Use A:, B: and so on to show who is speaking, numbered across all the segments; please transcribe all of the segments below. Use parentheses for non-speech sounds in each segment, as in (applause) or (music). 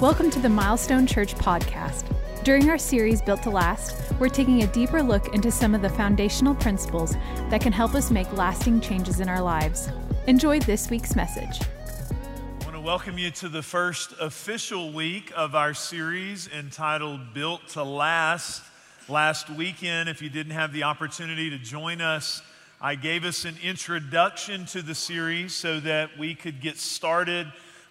A: Welcome to the Milestone Church podcast. During our series Built to Last, we're taking a deeper look into some of the foundational principles that can help us make lasting changes in our lives. Enjoy this week's message.
B: I want to welcome you to the first official week of our series entitled Built to Last. Last weekend, if you didn't have the opportunity to join us, I gave us an introduction to the series so that we could get started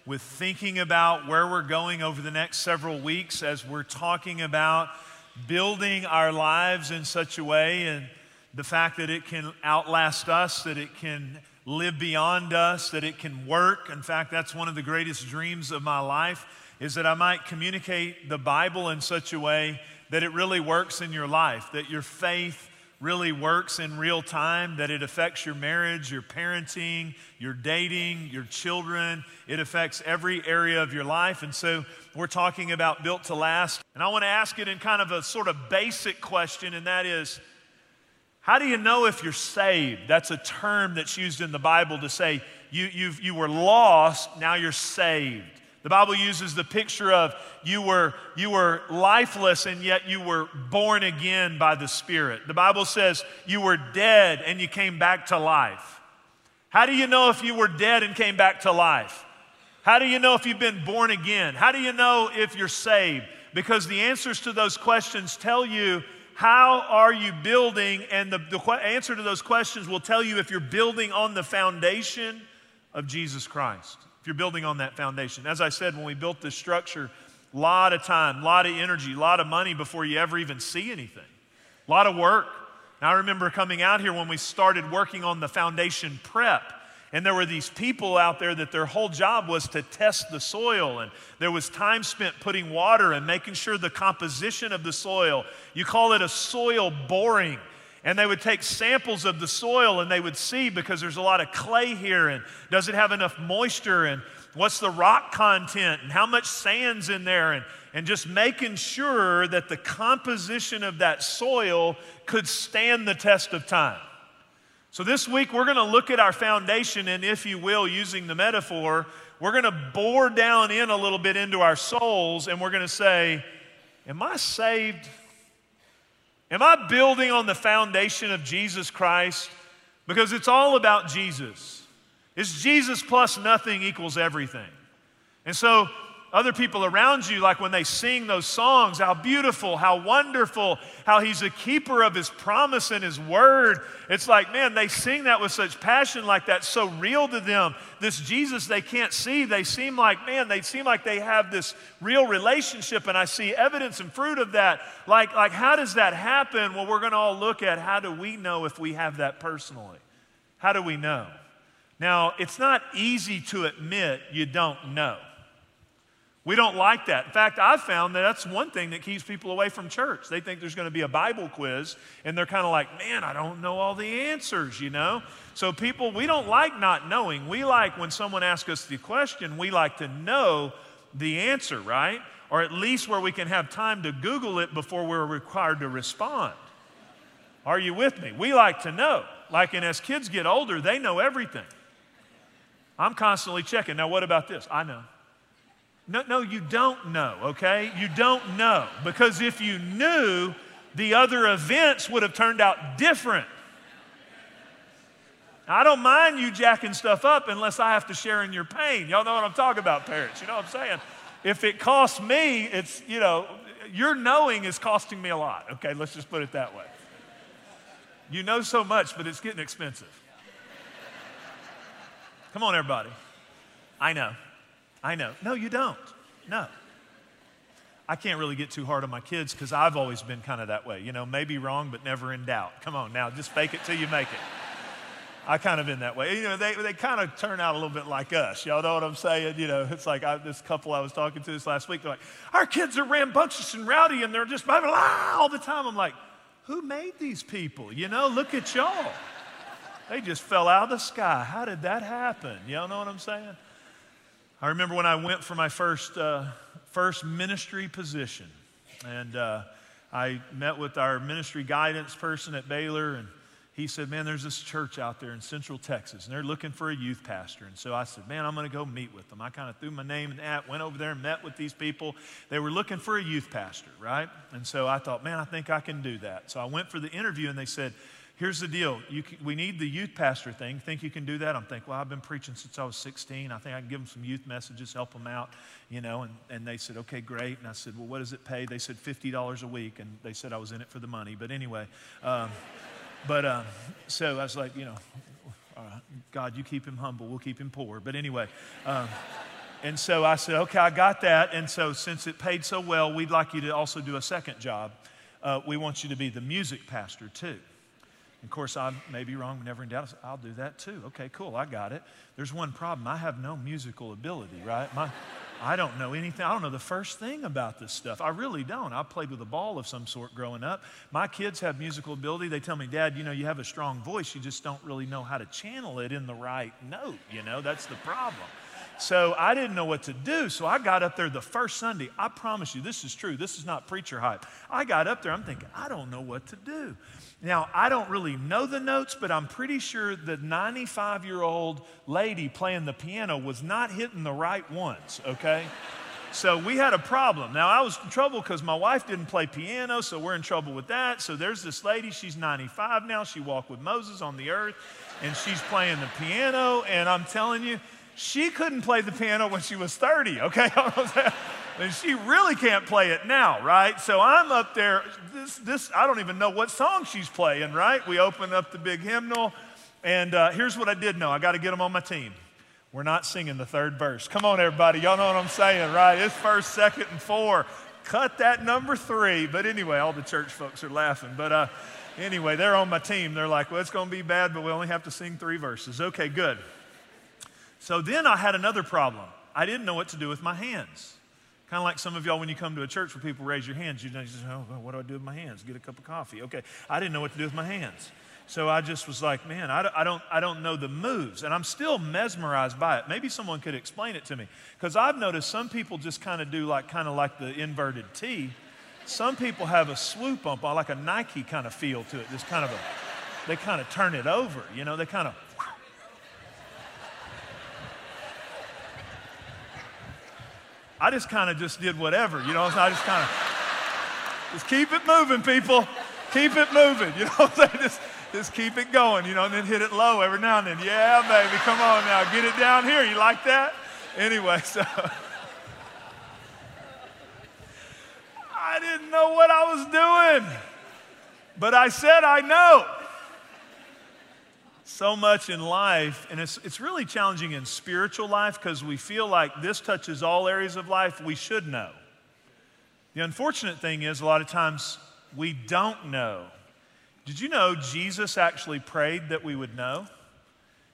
B: with thinking about where we're going over the next several weeks as we're talking about building our lives in such a way and the fact that it can outlast us, that it can live beyond us, that it can work. In fact, that's one of the greatest dreams of my life is that I might communicate the Bible in such a way that it really works in your life, that your faith really works in real time, that it affects your marriage, your parenting, your dating, your children. It affects every area of your life. And so we're talking about built to last. And I want to ask it in kind of a sort of basic question, and that is how do you know if you're saved? That's a term that's used in the Bible to say you, you you were lost, now you're saved. The Bible uses the picture of you were, you were lifeless and yet you were born again by the Spirit. The Bible says you were dead and you came back to life. How do you know if you were dead and came back to life? How do you know if you've been born again? How do you know if you're saved? Because the answers to those questions tell you how are you building, and the, the answer to those questions will tell you if you're building on the foundation of Jesus Christ if you're building on that foundation. As I said, when we built this structure, a lot of time, a lot of energy, a lot of money before you ever even see anything, a lot of work. And I remember coming out here when we started working on the foundation prep. And there were these people out there that their whole job was to test the soil. And there was time spent putting water and making sure the composition of the soil. You call it a soil boring and they would take samples of the soil and they would see because there's a lot of clay here and does it have enough moisture and what's the rock content and how much sand's in there and, and just making sure that the composition of that soil could stand the test of time. So, this week we're going to look at our foundation, and if you will, using the metaphor, we're going to bore down in a little bit into our souls and we're going to say, Am I saved? Am I building on the foundation of Jesus Christ? Because it's all about Jesus. It's Jesus plus nothing equals everything. And so other people around you, like when they sing those songs, how beautiful, how wonderful, how he's a keeper of his promise and his word. It's like, man, they sing that with such passion, like that's so real to them. This Jesus they can't see, they seem like, man, they seem like they have this real relationship, and I see evidence and fruit of that. Like, like how does that happen? Well, we're going to all look at how do we know if we have that personally? How do we know? Now, it's not easy to admit you don't know. We don't like that. In fact, I've found that that's one thing that keeps people away from church. They think there's going to be a Bible quiz, and they're kind of like, man, I don't know all the answers, you know? So, people, we don't like not knowing. We like when someone asks us the question, we like to know the answer, right? Or at least where we can have time to Google it before we're required to respond. Are you with me? We like to know. Like, and as kids get older, they know everything. I'm constantly checking. Now, what about this? I know. No, no, you don't know, okay? You don't know. Because if you knew, the other events would have turned out different. I don't mind you jacking stuff up unless I have to share in your pain. Y'all know what I'm talking about, parents. You know what I'm saying? If it costs me, it's, you know, your knowing is costing me a lot. Okay, let's just put it that way. You know so much, but it's getting expensive. Come on, everybody. I know. I know. No, you don't. No. I can't really get too hard on my kids because I've always been kind of that way. You know, maybe wrong, but never in doubt. Come on now, just fake it till you make it. I kind of been that way. You know, they, they kind of turn out a little bit like us. Y'all know what I'm saying? You know, it's like I, this couple I was talking to this last week, they're like, our kids are rambunctious and rowdy and they're just blah, blah, blah, all the time. I'm like, who made these people? You know, look at y'all. They just fell out of the sky. How did that happen? Y'all know what I'm saying? I remember when I went for my first, uh, first ministry position, and uh, I met with our ministry guidance person at Baylor, and he said, Man, there's this church out there in Central Texas, and they're looking for a youth pastor. And so I said, Man, I'm going to go meet with them. I kind of threw my name in that, went over there and met with these people. They were looking for a youth pastor, right? And so I thought, Man, I think I can do that. So I went for the interview, and they said, Here's the deal. Can, we need the youth pastor thing. Think you can do that? I'm thinking, well, I've been preaching since I was 16. I think I can give them some youth messages, help them out, you know. And, and they said, okay, great. And I said, well, what does it pay? They said $50 a week. And they said I was in it for the money. But anyway, um, but um, so I was like, you know, God, you keep him humble. We'll keep him poor. But anyway. Um, and so I said, okay, I got that. And so since it paid so well, we'd like you to also do a second job. Uh, we want you to be the music pastor too. Of course, I may be wrong, never in doubt. I'll do that too. Okay, cool, I got it. There's one problem. I have no musical ability, right? My, I don't know anything. I don't know the first thing about this stuff. I really don't. I played with a ball of some sort growing up. My kids have musical ability. They tell me, Dad, you know, you have a strong voice. You just don't really know how to channel it in the right note. You know, that's the problem. So I didn't know what to do. So I got up there the first Sunday. I promise you, this is true. This is not preacher hype. I got up there. I'm thinking, I don't know what to do. Now, I don't really know the notes, but I'm pretty sure the 95 year old lady playing the piano was not hitting the right ones, okay? So we had a problem. Now, I was in trouble because my wife didn't play piano, so we're in trouble with that. So there's this lady, she's 95 now. She walked with Moses on the earth, and she's playing the piano. And I'm telling you, she couldn't play the piano when she was 30, okay? (laughs) and she really can't play it now, right? So I'm up there. This, this, I don't even know what song she's playing, right? We open up the big hymnal, and uh, here's what I did know I got to get them on my team. We're not singing the third verse. Come on, everybody. Y'all know what I'm saying, right? It's first, second, and four. Cut that number three. But anyway, all the church folks are laughing. But uh, anyway, they're on my team. They're like, well, it's going to be bad, but we only have to sing three verses. Okay, good. So then I had another problem. I didn't know what to do with my hands. Kind of like some of y'all when you come to a church where people raise your hands, you just, oh, what do I do with my hands? Get a cup of coffee. Okay, I didn't know what to do with my hands. So I just was like, man, I don't, I don't, I don't know the moves. And I'm still mesmerized by it. Maybe someone could explain it to me. Because I've noticed some people just kind of do like, kind of like the inverted T. Some people have a swoop up, like a Nike kind of feel to it. This kind of a, they kind of turn it over, you know, they kind of, I just kind of just did whatever, you know. I just kind of just keep it moving, people. Keep it moving, you (laughs) know. What I'm saying? Just, just keep it going, you know, and then hit it low every now and then. Yeah, baby, come on now, get it down here. You like that? Anyway, (laughs) so I didn't know what I was doing, but I said I know so much in life, and it's, it's really challenging in spiritual life because we feel like this touches all areas of life we should know. The unfortunate thing is, a lot of times we don't know. Did you know Jesus actually prayed that we would know?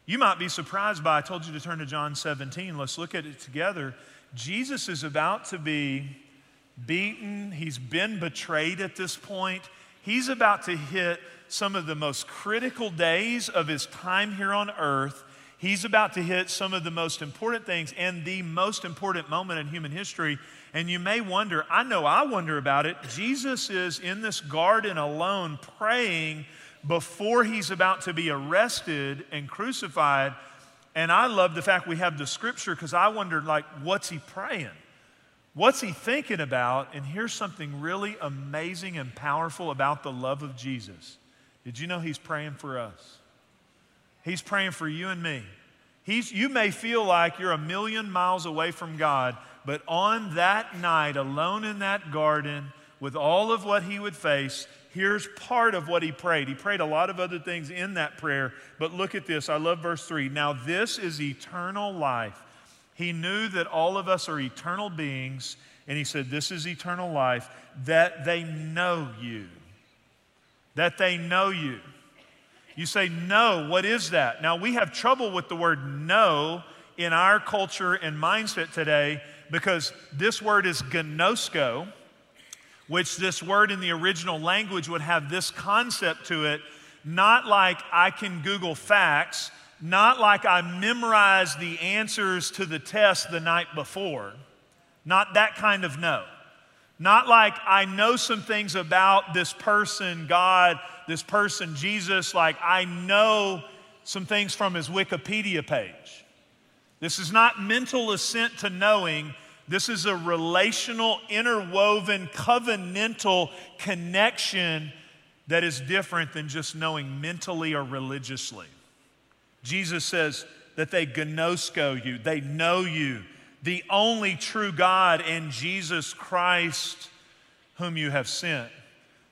B: You might be surprised by, I told you to turn to John 17. Let's look at it together. Jesus is about to be beaten, he's been betrayed at this point. He's about to hit some of the most critical days of his time here on earth. He's about to hit some of the most important things and the most important moment in human history. And you may wonder, I know I wonder about it. Jesus is in this garden alone praying before he's about to be arrested and crucified. And I love the fact we have the scripture because I wondered, like, what's he praying? What's he thinking about? And here's something really amazing and powerful about the love of Jesus. Did you know He's praying for us? He's praying for you and me. He's, you may feel like you're a million miles away from God, but on that night, alone in that garden, with all of what he would face, here's part of what he prayed. He prayed a lot of other things in that prayer, but look at this. I love verse 3. Now, this is eternal life. He knew that all of us are eternal beings, and he said, This is eternal life, that they know you that they know you. You say, no, what is that? Now, we have trouble with the word know in our culture and mindset today because this word is gnosko, which this word in the original language would have this concept to it, not like I can Google facts, not like I memorized the answers to the test the night before, not that kind of know. Not like I know some things about this person, God, this person, Jesus, like I know some things from his Wikipedia page. This is not mental assent to knowing. This is a relational, interwoven, covenantal connection that is different than just knowing mentally or religiously. Jesus says that they gnosko you, they know you, the only true God and Jesus Christ, whom you have sent.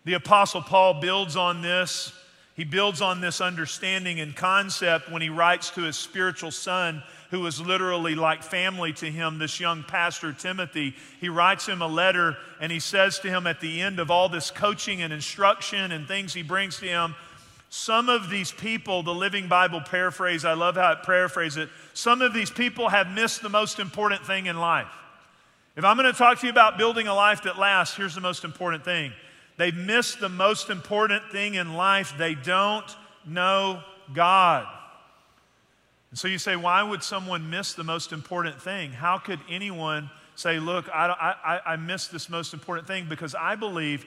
B: The Apostle Paul builds on this. He builds on this understanding and concept when he writes to his spiritual son who was literally like family to him, this young pastor, Timothy. He writes him a letter and he says to him at the end of all this coaching and instruction and things he brings to him, some of these people, the Living Bible paraphrase, I love how it paraphrases it, some of these people have missed the most important thing in life. If I'm going to talk to you about building a life that lasts, here's the most important thing. They've missed the most important thing in life. They don't know God. And so you say, why would someone miss the most important thing? How could anyone say, look, I, I, I missed this most important thing? Because I believe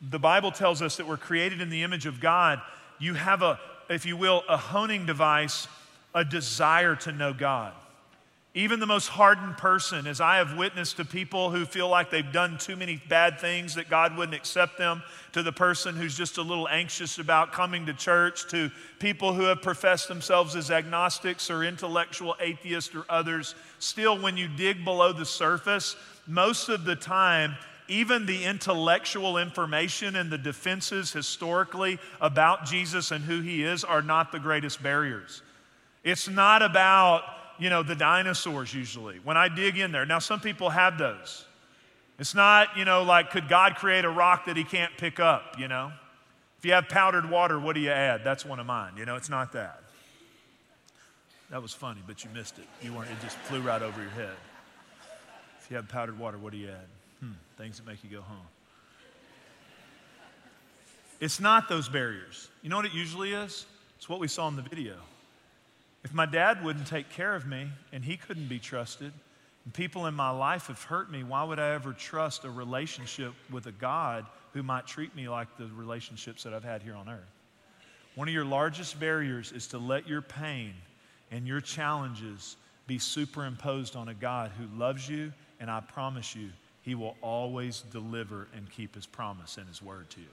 B: the Bible tells us that we're created in the image of God. You have a, if you will, a honing device, a desire to know God. Even the most hardened person, as I have witnessed to people who feel like they've done too many bad things that God wouldn't accept them, to the person who's just a little anxious about coming to church, to people who have professed themselves as agnostics or intellectual atheists or others, still, when you dig below the surface, most of the time, even the intellectual information and the defenses historically about Jesus and who he is are not the greatest barriers. It's not about you know, the dinosaurs usually, when I dig in there. Now, some people have those. It's not, you know, like, could God create a rock that he can't pick up, you know? If you have powdered water, what do you add? That's one of mine. You know, it's not that. That was funny, but you missed it. You weren't, it just flew right over your head. If you have powdered water, what do you add? Things that make you go home. It's not those barriers. You know what it usually is? It's what we saw in the video. If my dad wouldn't take care of me and he couldn't be trusted, and people in my life have hurt me, why would I ever trust a relationship with a God who might treat me like the relationships that I've had here on earth? One of your largest barriers is to let your pain and your challenges be superimposed on a God who loves you, and I promise you, he will always deliver and keep his promise and his word to you.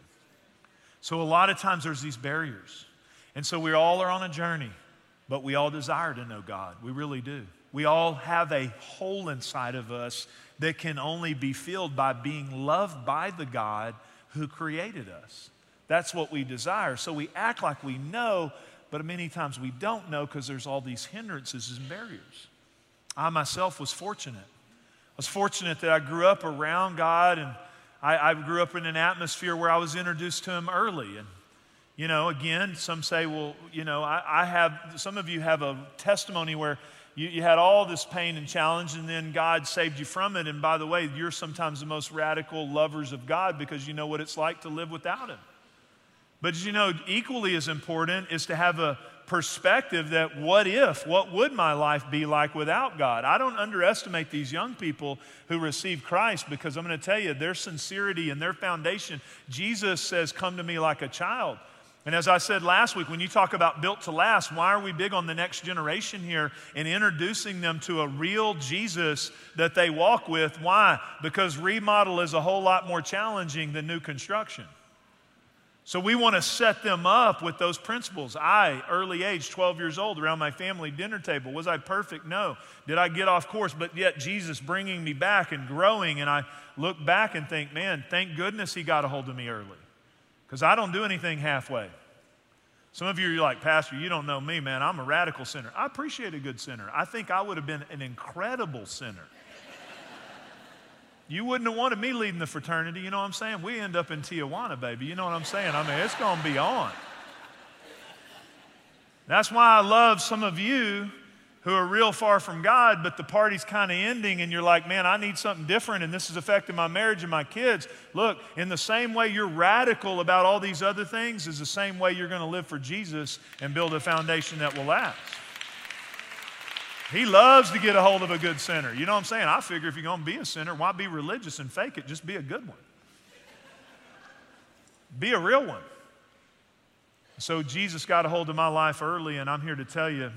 B: So, a lot of times there's these barriers. And so, we all are on a journey. But we all desire to know God. We really do. We all have a hole inside of us that can only be filled by being loved by the God who created us. That's what we desire. So we act like we know, but many times we don't know because there's all these hindrances and barriers. I myself was fortunate. I was fortunate that I grew up around God and I, I grew up in an atmosphere where I was introduced to Him early. And you know, again, some say, well, you know, I, I have, some of you have a testimony where you, you, had all this pain and challenge, and then God saved you from it. And by the way, you're sometimes the most radical lovers of God because you know what it's like to live without Him. But you know, equally as important is to have a perspective that what if, what would my life be like without God? I don't underestimate these young people who receive Christ because I'm going to tell you, their sincerity and their foundation, Jesus says, Come to me like a child. And as I said last week, when you talk about built to last, why are we big on the next generation here and introducing them to a real Jesus that they walk with? Why? Because remodel is a whole lot more challenging than new construction. So we want to set them up with those principles. I, early age, 12 years old, around my family dinner table, was I perfect? No. Did I get off course? But yet Jesus bringing me back and growing, and I look back and think, man, thank goodness he got a hold of me early because I don't do anything halfway. Some of you are like, Pastor, you don't know me, man. I'm a radical sinner. I appreciate a good sinner. I think I would have been an incredible sinner. You wouldn't have wanted me leading the fraternity, you know what I'm saying? We end up in Tijuana, baby. You know what I'm saying? I mean, it's going to be on. That's why I love some of you who are real far from God, but the party's kind of ending, and you're like, man, I need something different, and this is affecting my marriage and my kids. Look, in the same way you're radical about all these other things, is the same way you're going to live for Jesus and build a foundation that will last. He loves to get a hold of a good sinner. You know what I'm saying? I figure if you're going to be a sinner, why be religious and fake it? Just be a good one. Be a real one. So Jesus got a hold of my life early, and I'm here to tell you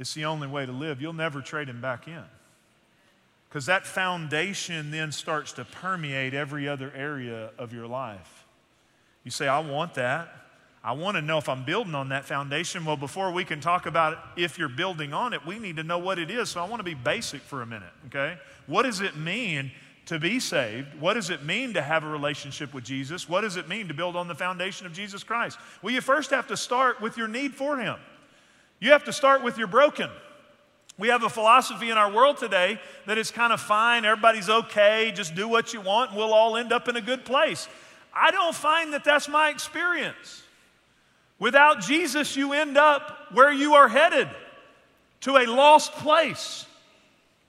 B: it's the only way to live. You'll never trade him back in. Because that foundation then starts to permeate every other area of your life. You say, I want that. I want to know if I'm building on that foundation. Well, before we can talk about if you're building on it, we need to know what it is. So I want to be basic for a minute, okay? What does it mean to be saved? What does it mean to have a relationship with Jesus? What does it mean to build on the foundation of Jesus Christ? Well, you first have to start with your need for Him. You have to start with your broken. We have a philosophy in our world today that is kind of fine, everybody's okay, just do what you want, and we'll all end up in a good place. I don't find that that's my experience. Without Jesus, you end up where you are headed to a lost place.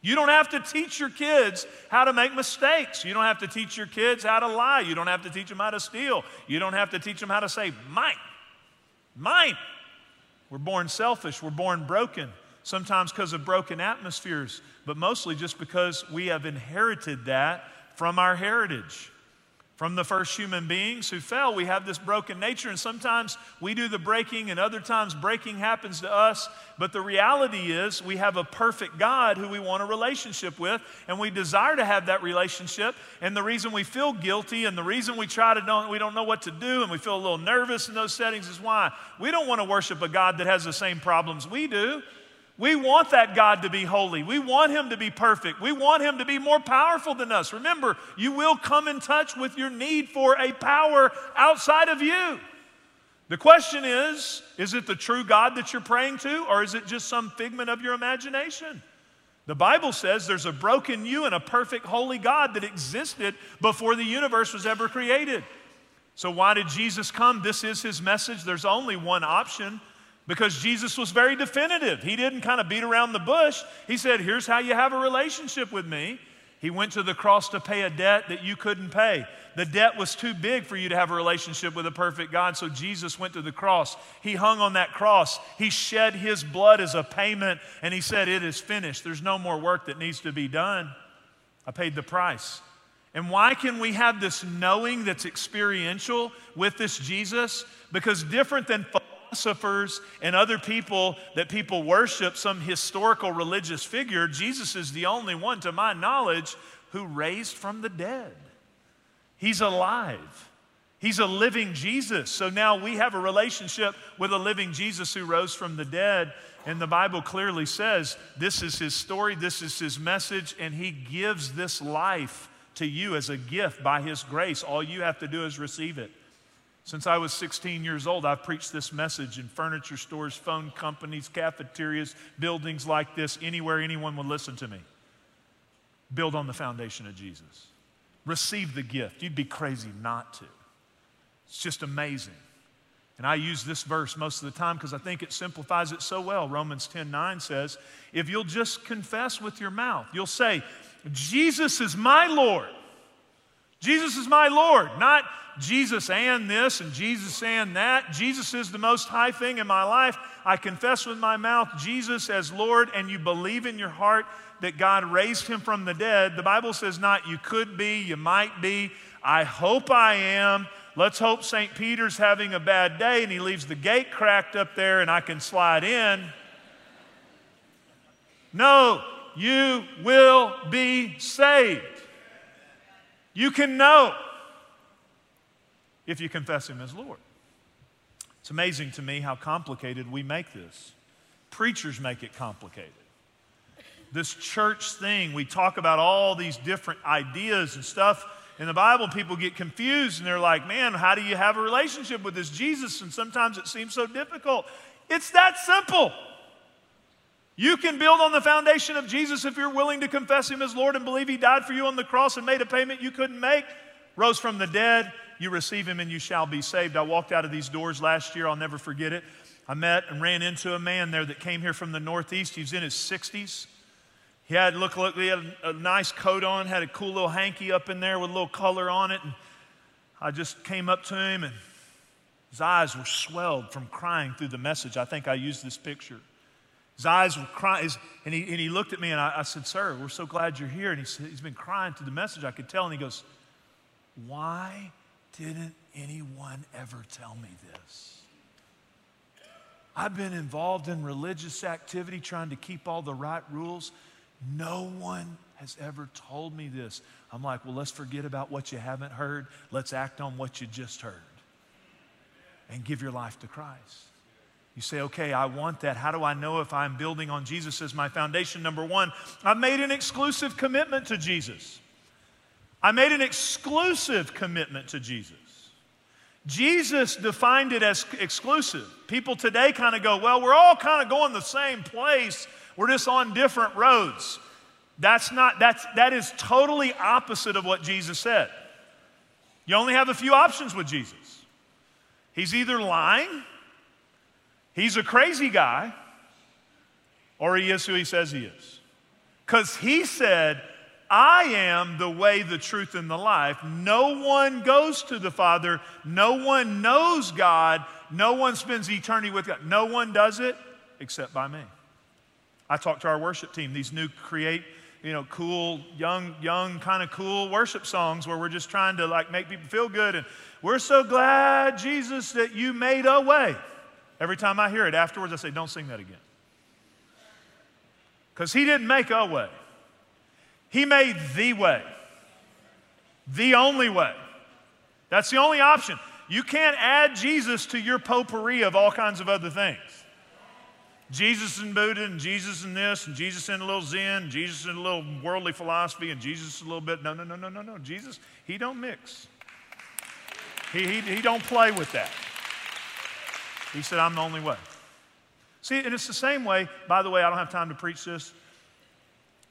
B: You don't have to teach your kids how to make mistakes. You don't have to teach your kids how to lie. You don't have to teach them how to steal. You don't have to teach them how to say, mine, mine. We're born selfish. We're born broken, sometimes because of broken atmospheres, but mostly just because we have inherited that from our heritage. From the first human beings who fell, we have this broken nature, and sometimes we do the breaking, and other times breaking happens to us. But the reality is, we have a perfect God who we want a relationship with, and we desire to have that relationship. And the reason we feel guilty and the reason we try to don't, we don't know what to do and we feel a little nervous in those settings is why we don't want to worship a God that has the same problems we do. We want that God to be holy. We want Him to be perfect. We want Him to be more powerful than us. Remember, you will come in touch with your need for a power outside of you. The question is is it the true God that you're praying to, or is it just some figment of your imagination? The Bible says there's a broken you and a perfect holy God that existed before the universe was ever created. So, why did Jesus come? This is his message. There's only one option because Jesus was very definitive. He didn't kind of beat around the bush. He said, Here's how you have a relationship with me. He went to the cross to pay a debt that you couldn't pay. The debt was too big for you to have a relationship with a perfect God, so Jesus went to the cross. He hung on that cross. He shed his blood as a payment, and he said, It is finished. There's no more work that needs to be done. I paid the price. And why can we have this knowing that's experiential with this Jesus? Because different than philosophers and other people that people worship, some historical religious figure, Jesus is the only one, to my knowledge, who raised from the dead. He's alive. He's a living Jesus. So now we have a relationship with a living Jesus who rose from the dead. And the Bible clearly says this is his story, this is his message, and he gives this life to you as a gift by his grace. All you have to do is receive it. Since I was 16 years old, I've preached this message in furniture stores, phone companies, cafeterias, buildings like this, anywhere anyone would listen to me. Build on the foundation of Jesus. Receive the gift. You'd be crazy not to. It's just amazing. And I use this verse most of the time because I think it simplifies it so well. Romans 10 9 says, If you'll just confess with your mouth, you'll say, Jesus is my Lord. Jesus is my Lord, not Jesus and this and Jesus and that. Jesus is the most high thing in my life. I confess with my mouth Jesus as Lord, and you believe in your heart that God raised him from the dead. The Bible says not you could be, you might be. I hope I am. Let's hope St. Peter's having a bad day and he leaves the gate cracked up there and I can slide in. No, you will be saved. You can know if you confess Him as Lord. It's amazing to me how complicated we make this. Preachers make it complicated. This church thing, we talk about all these different ideas and stuff. In the Bible, people get confused and they're like, man, how do you have a relationship with this Jesus? And sometimes it seems so difficult. It's that simple. You can build on the foundation of Jesus if you're willing to confess Him as Lord and believe He died for you on the cross and made a payment you couldn't make, rose from the dead, you receive him and you shall be saved. I walked out of these doors last year, I'll never forget it. I met and ran into a man there that came here from the Northeast. He was in his 60s. He had look, look he had a, a nice coat on, had a cool little hanky up in there with a little color on it. And I just came up to him and his eyes were swelled from crying through the message. I think I used this picture. His eyes were crying, and he, and he looked at me, and I, I said, Sir, we're so glad you're here. And he said, He's been crying to the message, I could tell. And he goes, Why didn't anyone ever tell me this? I've been involved in religious activity trying to keep all the right rules. No one has ever told me this. I'm like, well, let's forget about what you haven't heard. Let's act on what you just heard and give your life to Christ. You say, okay, I want that. How do I know if I'm building on Jesus as my foundation? Number one, I've made an exclusive commitment to Jesus. I made an exclusive commitment to Jesus. Jesus defined it as exclusive. People today kind of go, well, we're all kind of going the same place, we're just on different roads. That's not, that's, that is totally opposite of what Jesus said. You only have a few options with Jesus. He's either lying, he's a crazy guy, or he is who he says he is. Because he said, I am the way, the truth, and the life. No one goes to the Father. No one knows God. No one spends eternity with God. No one does it except by me. I talked to our worship team, these new create, you know, cool, young, young, kind of cool worship songs where we're just trying to like make people feel good. And we're so glad, Jesus, that you made a way. Every time I hear it afterwards, I say, don't sing that again. Because he didn't make a way. He made the way, the only way. That's the only option. You can't add Jesus to your potpourri of all kinds of other things. Jesus and Buddha, and Jesus and this, and Jesus and a little Zen, Jesus and a little worldly philosophy, and Jesus a little bit. No, no, no, no, no, no. Jesus, he don't mix. He, he, he don't play with that. He said, I'm the only way. See, and it's the same way, by the way, I don't have time to preach this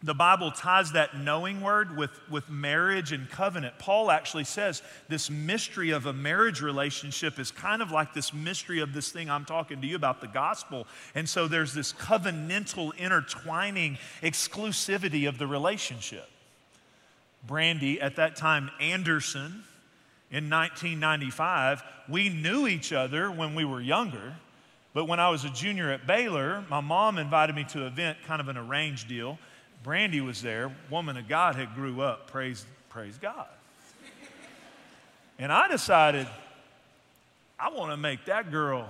B: the Bible ties that knowing word with, with marriage and covenant. Paul actually says this mystery of a marriage relationship is kind of like this mystery of this thing I'm talking to you about, the gospel. And so there's this covenantal intertwining exclusivity of the relationship. Brandy, at that time, Anderson, in 1995, we knew each other when we were younger. But when I was a junior at Baylor, my mom invited me to an event, kind of an arranged deal. Brandy was there, woman of God had grew up, praise, praise God. And I decided I want to make that girl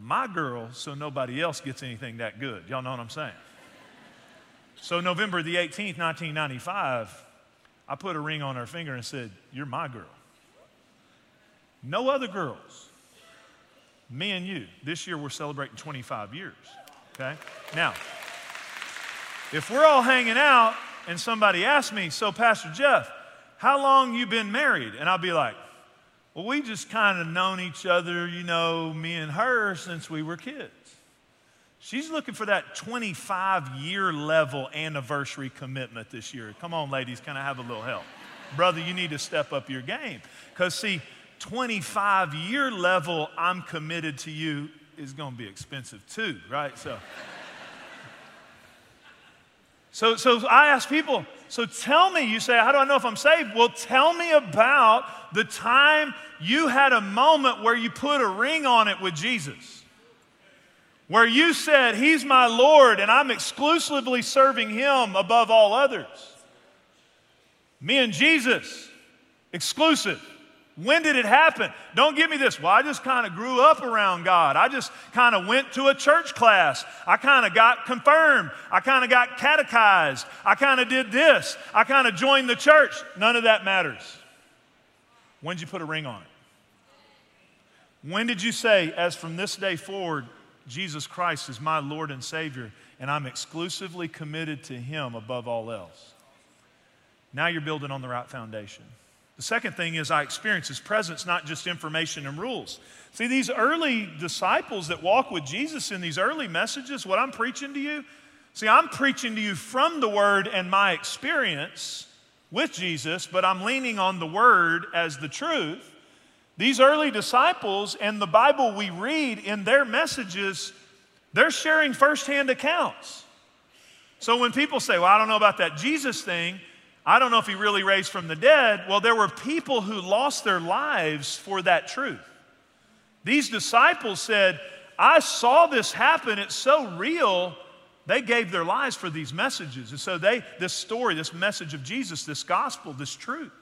B: my girl so nobody else gets anything that good. Y'all know what I'm saying? So, November the 18th, 1995, I put a ring on her finger and said, You're my girl. No other girls. Me and you. This year we're celebrating 25 years. Okay? Now, if we're all hanging out and somebody asks me, So, Pastor Jeff, how long you been married? And I'll be like, Well, we just kind of known each other, you know, me and her since we were kids. She's looking for that 25 year level anniversary commitment this year. Come on, ladies, can I have a little help? Brother, you need to step up your game. Because, see, 25 year level, I'm committed to you is going to be expensive too, right? So. So, so I ask people, so tell me, you say, how do I know if I'm saved? Well, tell me about the time you had a moment where you put a ring on it with Jesus. Where you said, He's my Lord and I'm exclusively serving Him above all others. Me and Jesus, exclusive. When did it happen? Don't give me this. Well, I just kind of grew up around God. I just kind of went to a church class. I kind of got confirmed. I kind of got catechized. I kind of did this. I kind of joined the church. None of that matters. When did you put a ring on it? When did you say, as from this day forward, Jesus Christ is my Lord and Savior, and I'm exclusively committed to Him above all else? Now you're building on the right foundation. The second thing is I experience his presence, not just information and rules. See, these early disciples that walk with Jesus in these early messages, what I'm preaching to you, see, I'm preaching to you from the word and my experience with Jesus, but I'm leaning on the word as the truth. These early disciples and the Bible we read in their messages, they're sharing firsthand accounts. So when people say, Well, I don't know about that Jesus thing, I don't know if he really raised from the dead. Well, there were people who lost their lives for that truth. These disciples said, I saw this happen. It's so real. they gave their lives for these messages. And so they, this story, this message of Jesus, this gospel, this truth.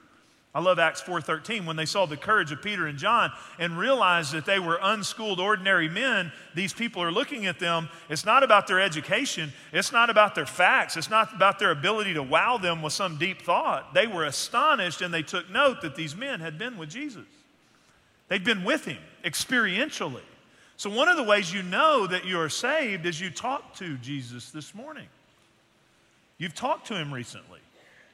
B: I love Acts 4:13 when they saw the courage of Peter and John and realized that they were unschooled ordinary men. These people are looking at them. It's not about their education, it's not about their facts, it's not about their ability to wow them with some deep thought. They were astonished and they took note that these men had been with Jesus. They'd been with him experientially. So one of the ways you know that you are saved is you talk to Jesus this morning. You've talked to him recently.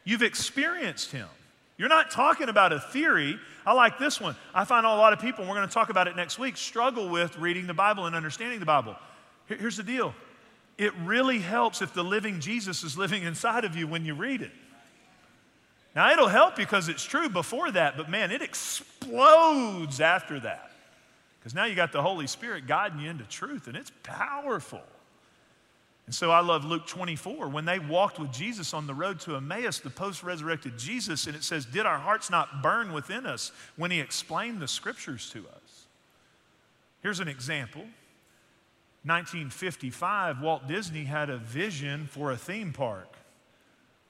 B: You've experienced him. You're not talking about a theory. I like this one. I find a lot of people, and we're going to talk about it next week, struggle with reading the Bible and understanding the Bible. Here's the deal it really helps if the living Jesus is living inside of you when you read it. Now, it'll help because it's true before that, but man, it explodes after that. Because now you got the Holy Spirit guiding you into truth, and it's powerful. And so I love Luke 24. When they walked with Jesus on the road to Emmaus, the post resurrected Jesus, and it says, Did our hearts not burn within us when he explained the scriptures to us? Here's an example 1955, Walt Disney had a vision for a theme park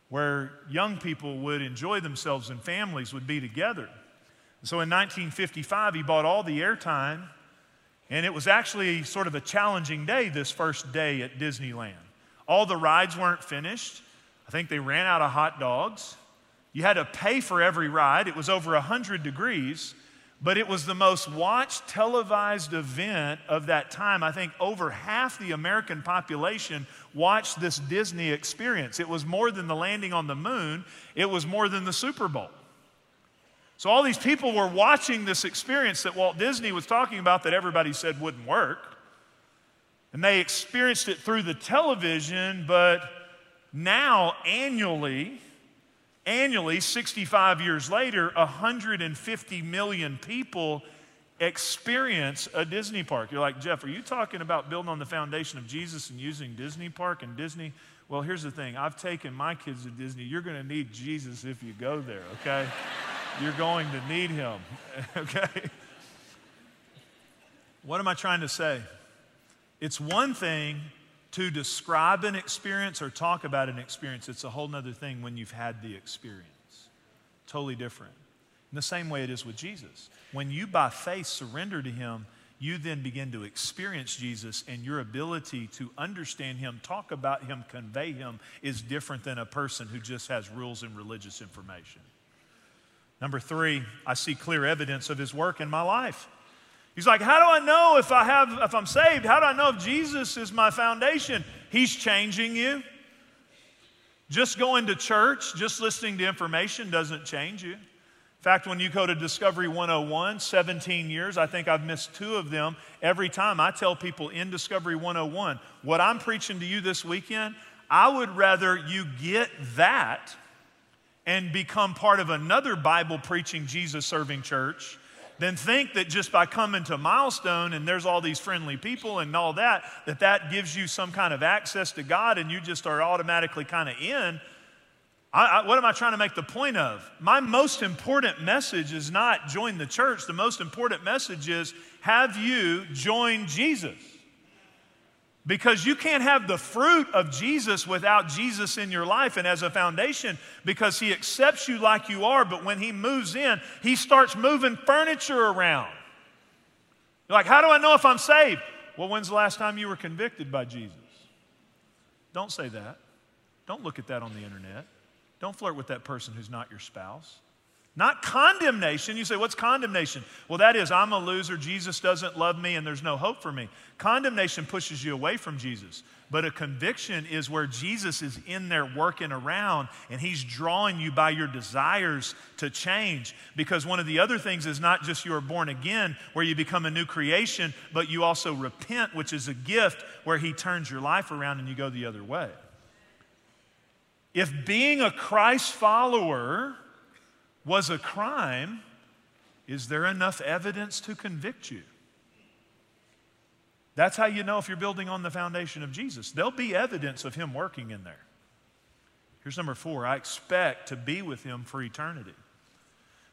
B: where young people would enjoy themselves and families would be together. So in 1955, he bought all the airtime and it was actually sort of a challenging day this first day at Disneyland. All the rides weren't finished. I think they ran out of hot dogs. You had to pay for every ride. It was over 100 degrees, but it was the most watched televised event of that time. I think over half the American population watched this Disney experience. It was more than the landing on the moon, it was more than the Super Bowl. So, all these people were watching this experience that Walt Disney was talking about that everybody said wouldn't work. And they experienced it through the television, but now, annually, annually, 65 years later, 150 million people experience a Disney park. You're like, Jeff, are you talking about building on the foundation of Jesus and using Disney Park and Disney? Well, here's the thing I've taken my kids to Disney. You're going to need Jesus if you go there, okay? (laughs) You're going to need him, (laughs) okay? What am I trying to say? It's one thing to describe an experience or talk about an experience, it's a whole other thing when you've had the experience. Totally different. In the same way it is with Jesus. When you, by faith, surrender to Him, you then begin to experience Jesus, and your ability to understand Him, talk about Him, convey Him is different than a person who just has rules and religious information. Number three, I see clear evidence of his work in my life. He's like, How do I know if I have if I'm saved? How do I know if Jesus is my foundation? He's changing you. Just going to church, just listening to information doesn't change you. In fact, when you go to Discovery 101, 17 years, I think I've missed two of them. Every time I tell people in Discovery 101, what I'm preaching to you this weekend, I would rather you get that and become part of another Bible preaching, Jesus serving church then think that just by coming to milestone and there's all these friendly people and all that that that gives you some kind of access to god and you just are automatically kind of in. I, I, what am i trying to make the point of? My most important message is not join the church. The most important message is have you joined jesus because you can't have the fruit of Jesus without Jesus in your life and as a foundation because He accepts you like you are, but when He moves in, He starts moving furniture around. You're like, how do I know if I'm saved? Well, when's the last time you were convicted by Jesus? Don't say that. Don't look at that on the internet. Don't flirt with that person who's not your spouse. Not condemnation. You say, what's condemnation? Well, that is, I'm a loser. Jesus doesn't love me and there's no hope for me. Condemnation pushes you away from Jesus. But a conviction is where Jesus is in there working around and he's drawing you by your desires to change. Because one of the other things is not just you are born again, where you become a new creation, but you also repent, which is a gift where he turns your life around and you go the other way. If being a Christ follower, was a crime, is there enough evidence to convict you? That's how you know if you're building on the foundation of Jesus. There'll be evidence of Him working in there. Here's number four I expect to be with Him for eternity.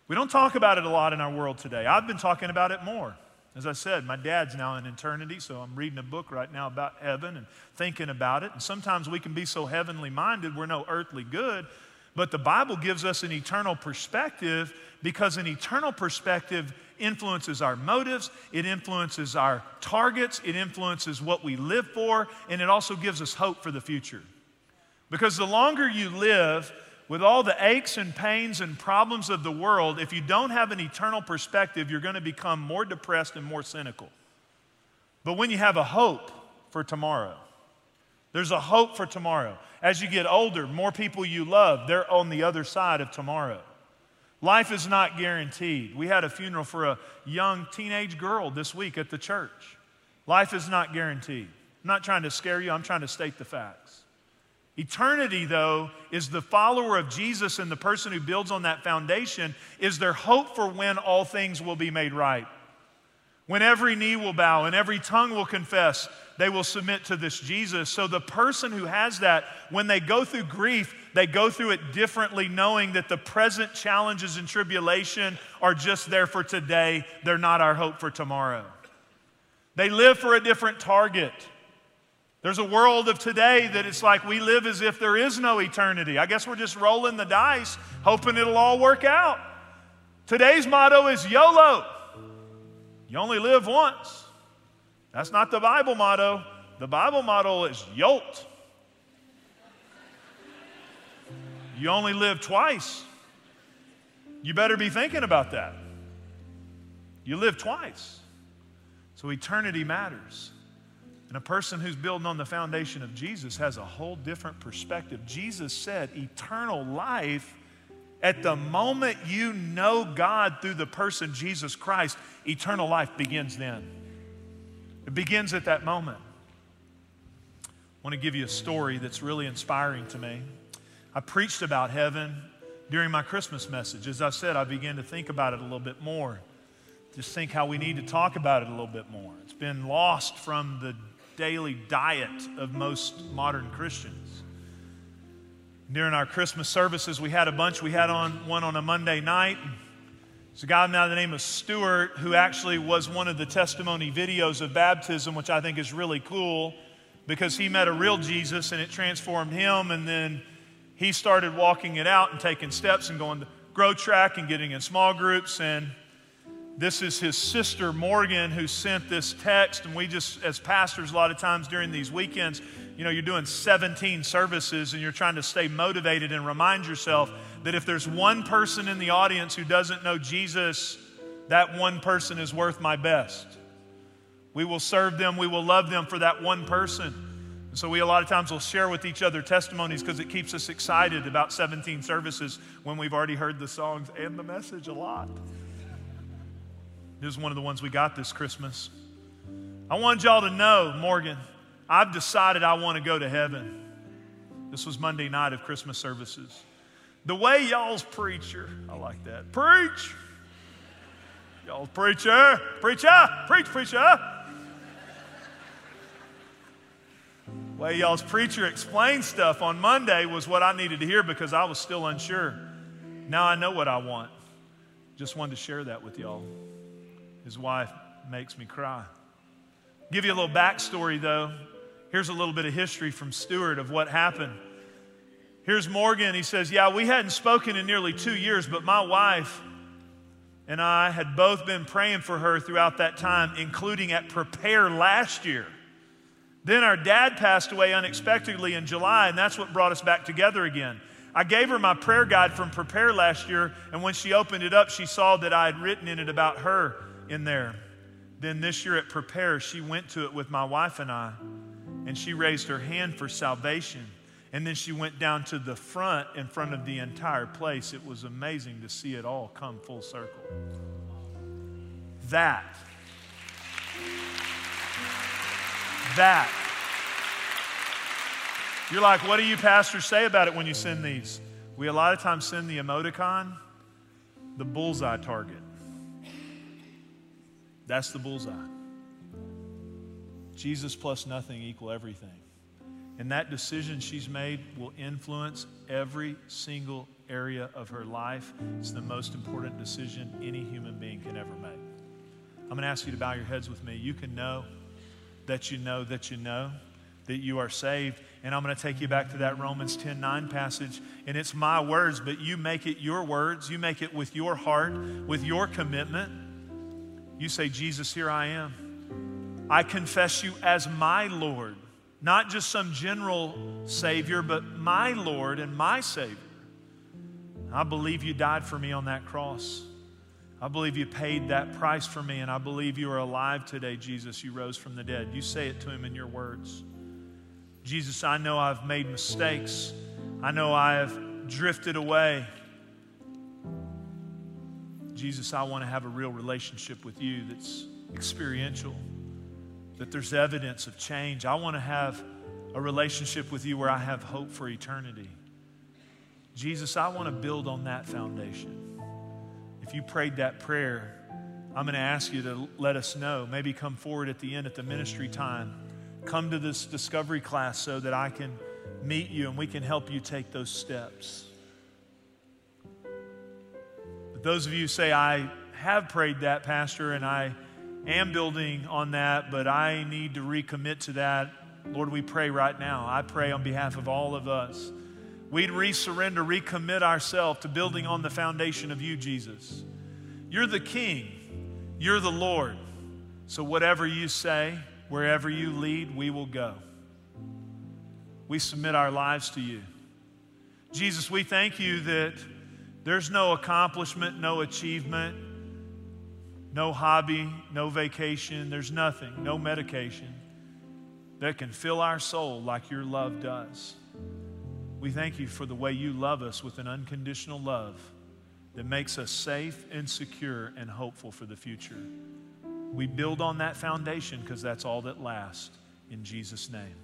B: We don't talk about it a lot in our world today. I've been talking about it more. As I said, my dad's now in eternity, so I'm reading a book right now about heaven and thinking about it. And sometimes we can be so heavenly minded, we're no earthly good. But the Bible gives us an eternal perspective because an eternal perspective influences our motives, it influences our targets, it influences what we live for, and it also gives us hope for the future. Because the longer you live, with all the aches and pains and problems of the world, if you don't have an eternal perspective, you're going to become more depressed and more cynical. But when you have a hope for tomorrow, there's a hope for tomorrow. As you get older, more people you love, they're on the other side of tomorrow. Life is not guaranteed. We had a funeral for a young teenage girl this week at the church. Life is not guaranteed. I'm not trying to scare you, I'm trying to state the facts. Eternity, though, is the follower of Jesus and the person who builds on that foundation is their hope for when all things will be made right. When every knee will bow and every tongue will confess, they will submit to this Jesus. So the person who has that, when they go through grief, they go through it differently, knowing that the present challenges and tribulation are just there for today. They're not our hope for tomorrow. They live for a different target. There's a world of today that it's like we live as if there is no eternity. I guess we're just rolling the dice, hoping it'll all work out. Today's motto is YOLO. You only live once. That's not the Bible motto. The Bible motto is YOLT. You only live twice. You better be thinking about that. You live twice. So eternity matters. And a person who's building on the foundation of Jesus has a whole different perspective. Jesus said, eternal life, at the moment you know God through the person Jesus Christ, eternal life begins then. It begins at that moment. I want to give you a story that's really inspiring to me. I preached about heaven during my Christmas message. As I said, I began to think about it a little bit more. Just think how we need to talk about it a little bit more. It's been lost from the daily diet of most modern Christians. During our Christmas services, we had a bunch. We had on one on a Monday night. It's a guy by the name of Stuart who actually was one of the testimony videos of baptism, which I think is really cool because he met a real Jesus and it transformed him. And then he started walking it out and taking steps and going to grow track and getting in small groups. And this is his sister Morgan who sent this text, and we just, as pastors, a lot of times during these weekends, you know, you're doing 17 services and you're trying to stay motivated and remind yourself that if there's one person in the audience who doesn't know Jesus, that one person is worth my best. We will serve them, we will love them for that one person. And so we a lot of times will share with each other testimonies because it keeps us excited about 17 services when we've already heard the songs and the message a lot. This is one of the ones we got this Christmas. I want y'all to know, Morgan, I've decided I want to go to heaven. This was Monday night of Christmas services. The way y'all's preacher, I like that. Preach! Y'all's preacher, preacher, preach, preacher. The way y'all's preacher explained stuff on Monday was what I needed to hear because I was still unsure. Now I know what I want. Just wanted to share that with y'all. His wife makes me cry. Give you a little backstory, though. Here's a little bit of history from Stuart of what happened. Here's Morgan. He says, Yeah, we hadn't spoken in nearly two years, but my wife and I had both been praying for her throughout that time, including at Prepare last year. Then our dad passed away unexpectedly in July, and that's what brought us back together again. I gave her my prayer guide from Prepare last year, and when she opened it up, she saw that I had written in it about her in there. Then this year at Prepare, she went to it with my wife and I, and she raised her hand for salvation. And then she went down to the front in front of the entire place. It was amazing to see it all come full circle. That, that you're like, what do you pastors say about it when you send these? We a lot of times send the emoticon, the bullseye target. That's the bullseye. Jesus plus nothing equal everything. And that decision she's made will influence every single area of her life. It's the most important decision any human being can ever make. I'm going to ask you to bow your heads with me. You can know that you know that you know that you are saved. And I'm going to take you back to that Romans 10 9 passage. And it's my words, but you make it your words. You make it with your heart, with your commitment. You say, Jesus, here I am. I confess you as my Lord, not just some general Savior, but my Lord and my Savior. I believe you died for me on that cross. I believe you paid that price for me, and I believe you are alive today, Jesus. You rose from the dead. You say it to him in your words. Jesus, I know I've made mistakes. I know I have drifted away. Jesus, I want to have a real relationship with you that's experiential, that there's evidence of change. I want to have a relationship with you where I have hope for eternity. Jesus, I want to build on that foundation. If you prayed that prayer, I'm going to ask you to let us know. Maybe come forward at the end at the ministry time. Come to this discovery class so that I can meet you and we can help you take those steps. Those of you say, I have prayed that, Pastor, and I am building on that, but I need to recommit to that. Lord, we pray right now. I pray on behalf of all of us we'd resurrender, recommit ourselves to building on the foundation of you, Jesus. You're the King, you're the Lord. So, whatever you say, wherever you lead, we will go. We submit our lives to you. Jesus, we thank you that there's no accomplishment, no achievement, no hobby, no vacation, there's nothing, no medication that can fill our soul like your love does. We thank you for the way you love us with an unconditional love that makes us safe and secure and hopeful for the future. We build on that foundation because that's all that lasts. In Jesus' name.